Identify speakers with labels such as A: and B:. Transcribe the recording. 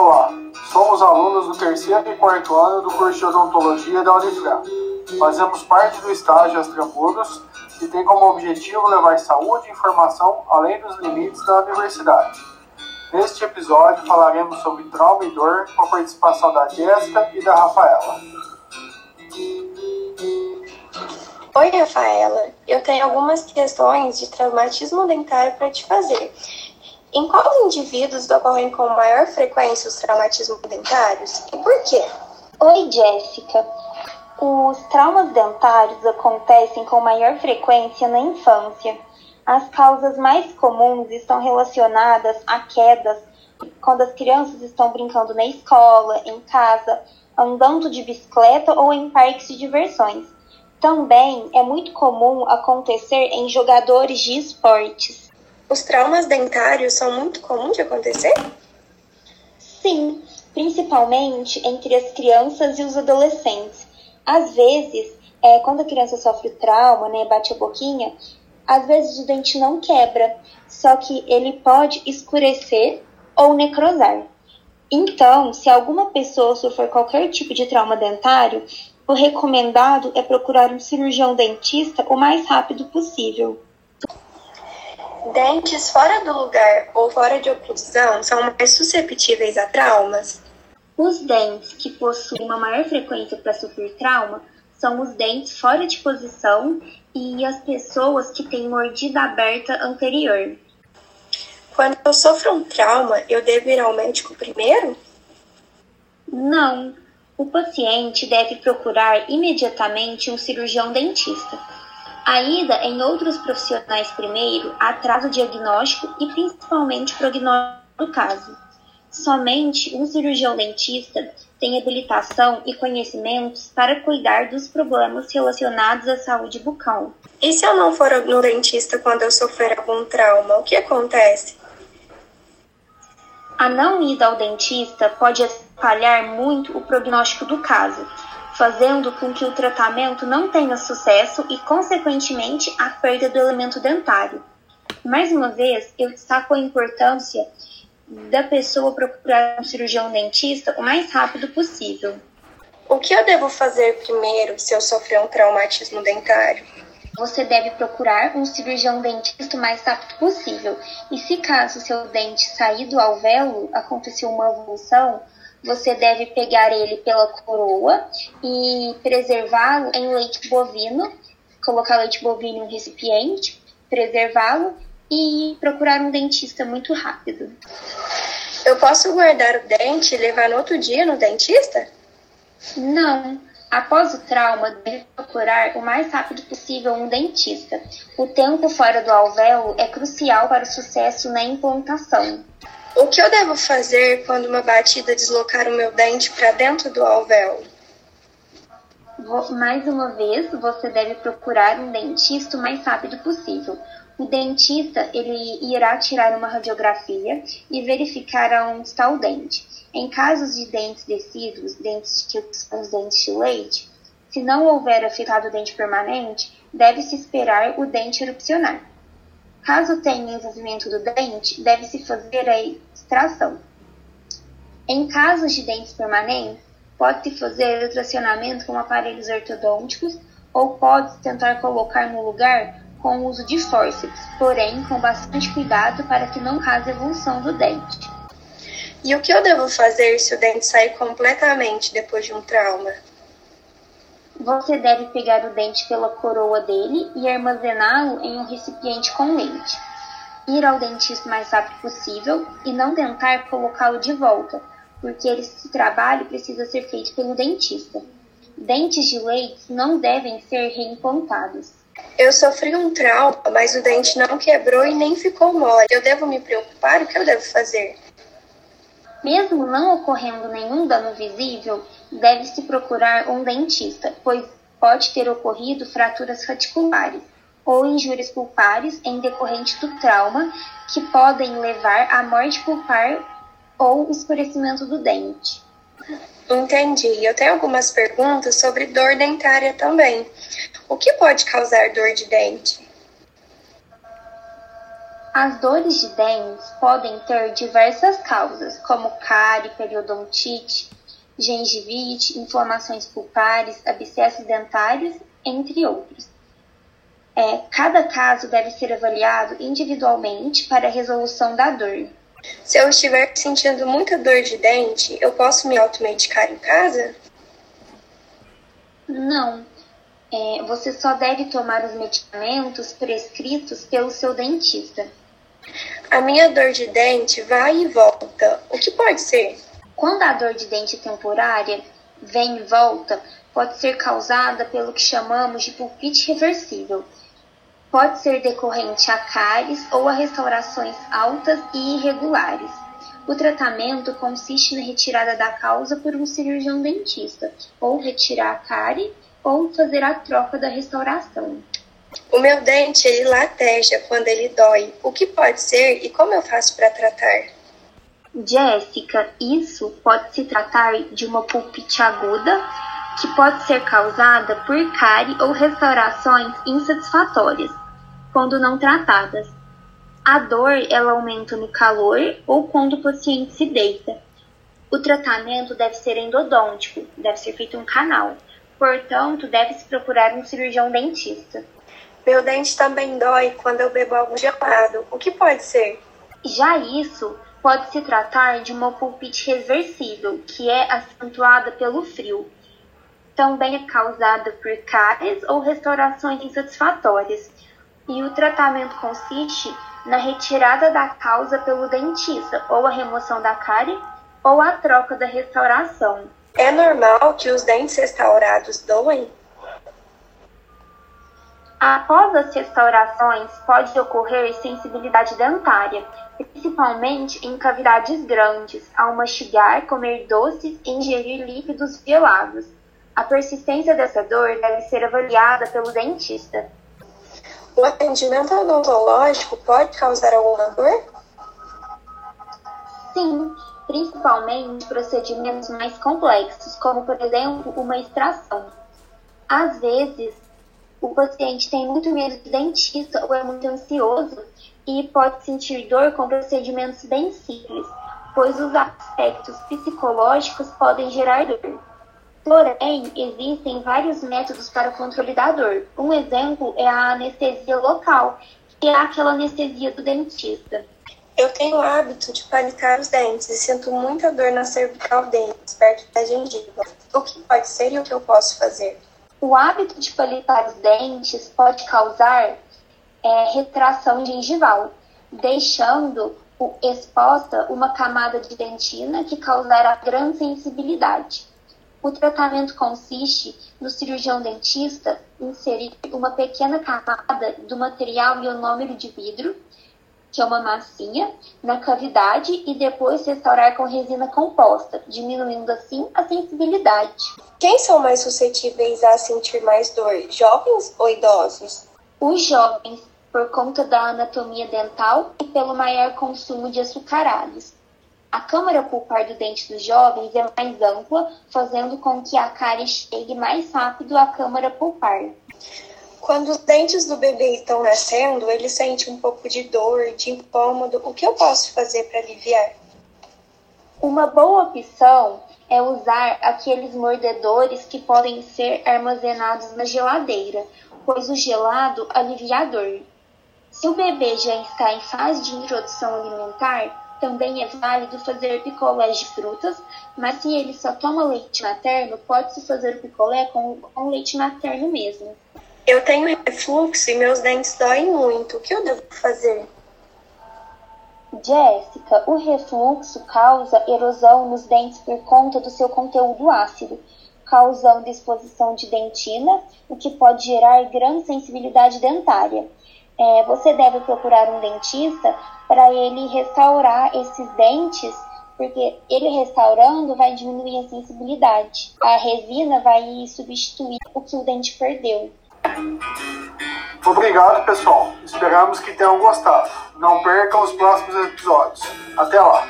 A: Olá, somos alunos do terceiro e quarto ano do curso de odontologia da Unifran. Fazemos parte do estágio Astramuros, que tem como objetivo levar saúde e informação além dos limites da universidade. Neste episódio falaremos sobre trauma e dor com a participação da Jéssica e da Rafaela.
B: Oi, Rafaela. Eu tenho algumas questões de traumatismo dentário para te fazer. Em quais indivíduos ocorrem com maior frequência os traumatismos dentários e por quê?
C: Oi, Jéssica. Os traumas dentários acontecem com maior frequência na infância. As causas mais comuns estão relacionadas a quedas quando as crianças estão brincando na escola, em casa, andando de bicicleta ou em parques de diversões. Também é muito comum acontecer em jogadores de esportes.
B: Os traumas dentários são muito comuns de acontecer?
C: Sim, principalmente entre as crianças e os adolescentes. Às vezes, é, quando a criança sofre trauma, né, bate a boquinha, às vezes o dente não quebra, só que ele pode escurecer ou necrosar. Então, se alguma pessoa sofrer qualquer tipo de trauma dentário, o recomendado é procurar um cirurgião dentista o mais rápido possível.
B: Dentes fora do lugar ou fora de oclusão são mais susceptíveis a traumas?
C: Os dentes que possuem uma maior frequência para sofrer trauma são os dentes fora de posição e as pessoas que têm mordida aberta anterior.
B: Quando eu sofro um trauma, eu devo ir ao médico primeiro?
C: Não. O paciente deve procurar imediatamente um cirurgião dentista a ida em outros profissionais primeiro atrasa o diagnóstico e principalmente o prognóstico do caso. Somente um cirurgião dentista tem habilitação e conhecimentos para cuidar dos problemas relacionados à saúde bucal.
B: E se eu não for no dentista quando eu sofrer algum trauma, o que acontece?
C: A não ida ao dentista pode atrapalhar muito o prognóstico do caso, fazendo com que o tratamento não tenha sucesso e, consequentemente, a perda do elemento dentário. Mais uma vez, eu destaco a importância da pessoa procurar um cirurgião dentista o mais rápido possível.
B: O que eu devo fazer primeiro se eu sofrer um traumatismo dentário?
C: Você deve procurar um cirurgião dentista o mais rápido possível. E se caso seu dente sair do alvéolo, aconteceu uma evolução, você deve pegar ele pela coroa e preservá-lo em leite bovino, colocar leite bovino em um recipiente, preservá-lo e procurar um dentista muito rápido.
B: Eu posso guardar o dente e levar no outro dia no dentista?
C: Não. Após o trauma, deve procurar o mais rápido possível um dentista. O tempo fora do alvéolo é crucial para o sucesso na implantação.
B: O que eu devo fazer quando uma batida deslocar o meu dente para dentro do alvéolo?
C: Mais uma vez, você deve procurar um dentista o mais rápido possível. O dentista ele irá tirar uma radiografia e verificar onde está o dente. Em casos de dentes decíduos, dentes que os dentes de leite, se não houver afetado o dente permanente, deve-se esperar o dente erupcionar. Caso tenha envolvimento do dente, deve-se fazer a extração. Em casos de dentes permanentes, pode-se fazer o tracionamento com aparelhos ortodônticos ou pode-se tentar colocar no lugar com o uso de fórceps, porém com bastante cuidado para que não cause evolução do dente.
B: E o que eu devo fazer se o dente sair completamente depois de um trauma?
C: Você deve pegar o dente pela coroa dele e armazená-lo em um recipiente com leite. Ir ao dentista o mais rápido possível e não tentar colocá-lo de volta, porque esse trabalho precisa ser feito pelo dentista. Dentes de leite não devem ser reimplantados.
B: Eu sofri um trauma, mas o dente não quebrou e nem ficou mole. Eu devo me preocupar? O que eu devo fazer?
C: Mesmo não ocorrendo nenhum dano visível, deve-se procurar um dentista, pois pode ter ocorrido fraturas reticulares ou injúrias pulpares em decorrente do trauma, que podem levar à morte pulpar ou escurecimento do dente.
B: Entendi. Eu tenho algumas perguntas sobre dor dentária também. O que pode causar dor de dente?
C: As dores de dentes podem ter diversas causas, como cárie, periodontite, gengivite, inflamações pulpares, abscessos dentários, entre outros. É, cada caso deve ser avaliado individualmente para a resolução da dor.
B: Se eu estiver sentindo muita dor de dente, eu posso me automedicar em casa?
C: Não. É, você só deve tomar os medicamentos prescritos pelo seu dentista.
B: A minha dor de dente vai e volta. O que pode ser?
C: Quando a dor de dente temporária vem e volta, pode ser causada pelo que chamamos de pulpite reversível. Pode ser decorrente a cáries ou a restaurações altas e irregulares. O tratamento consiste na retirada da causa por um cirurgião dentista, ou retirar a cárie ou fazer a troca da restauração.
B: O meu dente ele lateja quando ele dói. O que pode ser e como eu faço para tratar?
C: Jéssica, isso pode se tratar de uma pulpite aguda que pode ser causada por cárie ou restaurações insatisfatórias, quando não tratadas. A dor ela aumenta no calor ou quando o paciente se deita. O tratamento deve ser endodôntico, deve ser feito um canal. Portanto, deve-se procurar um cirurgião dentista.
B: Meu dente também dói quando eu bebo algo gelado. O que pode ser?
C: Já isso pode se tratar de uma pulpite reversível, que é acentuada pelo frio. Também é causada por cáries ou restaurações insatisfatórias. E o tratamento consiste na retirada da causa pelo dentista, ou a remoção da cárie, ou a troca da restauração.
B: É normal que os dentes restaurados doem?
C: Após as restaurações, pode ocorrer sensibilidade dentária, principalmente em cavidades grandes, ao mastigar, comer doces e ingerir líquidos gelados. A persistência dessa dor deve ser avaliada pelo dentista.
B: O atendimento odontológico pode causar alguma dor?
C: Sim, principalmente procedimentos mais complexos, como por exemplo uma extração. Às vezes, o paciente tem muito medo de dentista ou é muito ansioso e pode sentir dor com procedimentos bem simples, pois os aspectos psicológicos podem gerar dor. Porém, existem vários métodos para o controle da dor. Um exemplo é a anestesia local, que é aquela anestesia do dentista.
B: Eu tenho o hábito de panicar os dentes e sinto muita dor na cervical deles, perto da gengiva. O que pode ser e o que eu posso fazer?
C: O hábito de palitar os dentes pode causar é, retração gengival, deixando exposta uma camada de dentina que causará grande sensibilidade. O tratamento consiste no cirurgião dentista inserir uma pequena camada do material ionômero de vidro que é uma massinha, na cavidade e depois restaurar com resina composta, diminuindo assim a sensibilidade.
B: Quem são mais suscetíveis a sentir mais dor, jovens ou idosos?
C: Os jovens, por conta da anatomia dental e pelo maior consumo de açucarados. A câmara pulpar do dente dos jovens é mais ampla, fazendo com que a cárie chegue mais rápido à câmara pulpar.
B: Quando os dentes do bebê estão nascendo, ele sente um pouco de dor, de incômodo. O que eu posso fazer para aliviar?
C: Uma boa opção é usar aqueles mordedores que podem ser armazenados na geladeira, pois o gelado alivia a dor. Se o bebê já está em fase de introdução alimentar, também é válido fazer picolés de frutas, mas se ele só toma leite materno, pode-se fazer o picolé com, com leite materno mesmo.
B: Eu tenho refluxo e meus dentes doem muito. O que eu devo fazer?
C: Jéssica, o refluxo causa erosão nos dentes por conta do seu conteúdo ácido, causando exposição de dentina, o que pode gerar grande sensibilidade dentária. É, você deve procurar um dentista para ele restaurar esses dentes, porque ele restaurando vai diminuir a sensibilidade. A resina vai substituir o que o dente perdeu.
A: Obrigado, pessoal. Esperamos que tenham gostado. Não percam os próximos episódios. Até lá!